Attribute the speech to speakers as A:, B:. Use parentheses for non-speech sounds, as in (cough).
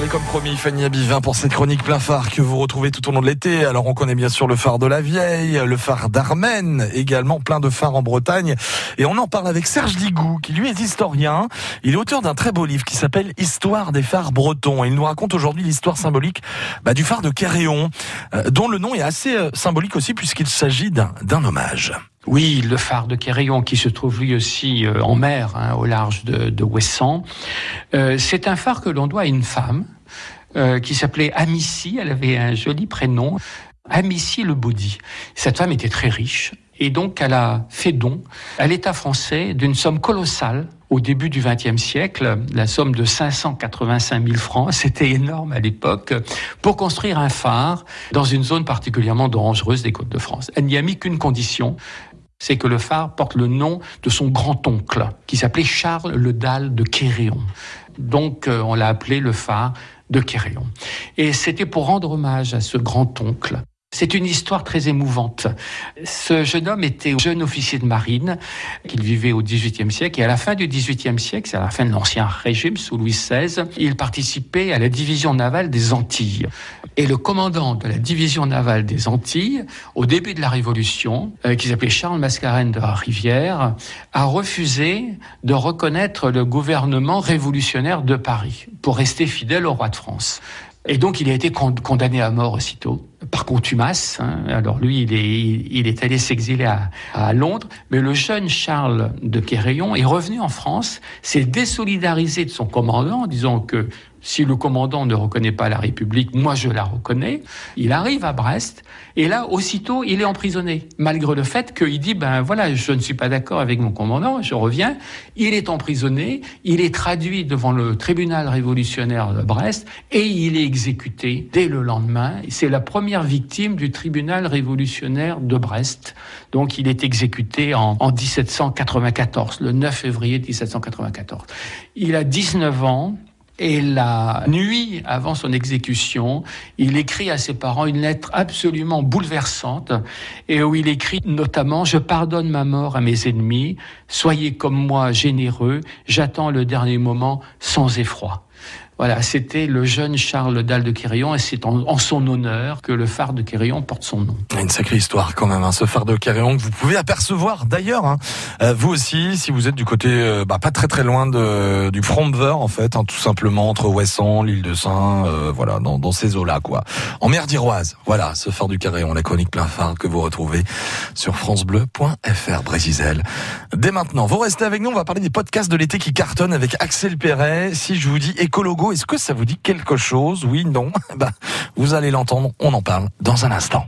A: Allez, comme promis, Fanny Abivin pour cette chronique plein phare que vous retrouvez tout au long de l'été. Alors, on connaît bien sûr le phare de la Vieille, le phare d'Armen, également plein de phares en Bretagne. Et on en parle avec Serge Ligou, qui lui est historien. Il est auteur d'un très beau livre qui s'appelle Histoire des phares bretons. Et il nous raconte aujourd'hui l'histoire symbolique bah, du phare de Quéréon, euh, dont le nom est assez euh, symbolique aussi puisqu'il s'agit d'un hommage.
B: Oui, le phare de Quéréon qui se trouve lui aussi euh, en mer, hein, au large de, de. Euh, c'est un phare que l'on doit à une femme euh, qui s'appelait Amici. Elle avait un joli prénom, Amici le Baudy. Cette femme était très riche et donc elle a fait don à l'État français d'une somme colossale au début du XXe siècle, la somme de 585 000 francs, c'était énorme à l'époque, pour construire un phare dans une zone particulièrement dangereuse des côtes de France. Elle n'y a mis qu'une condition, c'est que le phare porte le nom de son grand-oncle, qui s'appelait Charles le Dalle de Quéréon. Donc euh, on l'a appelé le phare de Quéréon. Et c'était pour rendre hommage à ce grand-oncle c'est une histoire très émouvante. Ce jeune homme était jeune officier de marine, qu'il vivait au XVIIIe siècle, et à la fin du XVIIIe siècle, c'est à la fin de l'Ancien Régime, sous Louis XVI, il participait à la division navale des Antilles. Et le commandant de la division navale des Antilles, au début de la Révolution, euh, qui s'appelait Charles Mascarène de la Rivière, a refusé de reconnaître le gouvernement révolutionnaire de Paris pour rester fidèle au roi de France. Et donc il a été condamné à mort aussitôt par contumace. Hein. Alors lui, il est, il est allé s'exiler à, à, Londres, mais le jeune Charles de Quéréon est revenu en France, s'est désolidarisé de son commandant disant que si le commandant ne reconnaît pas la République, moi je la reconnais. Il arrive à Brest et là, aussitôt, il est emprisonné, malgré le fait qu'il dit, ben voilà, je ne suis pas d'accord avec mon commandant, je reviens. Il est emprisonné, il est traduit devant le tribunal révolutionnaire de Brest et il est exécuté dès le lendemain. C'est la première victime du tribunal révolutionnaire de Brest. Donc il est exécuté en, en 1794, le 9 février 1794. Il a 19 ans. Et la nuit avant son exécution, il écrit à ses parents une lettre absolument bouleversante et où il écrit notamment Je pardonne ma mort à mes ennemis, soyez comme moi généreux, j'attends le dernier moment sans effroi. Voilà, c'était le jeune Charles Dalle de Quérillon et c'est en, son honneur que le phare de Quérillon porte son nom.
A: Une sacrée histoire quand même, hein, ce phare de Quérillon que vous pouvez apercevoir d'ailleurs, hein, euh, vous aussi, si vous êtes du côté euh, bah, pas très très loin de, du en fait, hein, tout simplement entre Ouessant, l'île de Saint, euh, voilà, dans, ces eaux-là quoi. En mer d'Iroise, voilà, ce phare du Quérillon, la chronique plein phare que vous retrouvez sur francebleu.fr Brésisel. Dès maintenant, vous restez avec nous, on va parler des podcasts de l'été qui cartonnent avec Axel Perret. Si je vous dis écologo est-ce que ça vous dit quelque chose? Oui, non? Bah, (laughs) Vous allez l'entendre, on en parle dans un instant.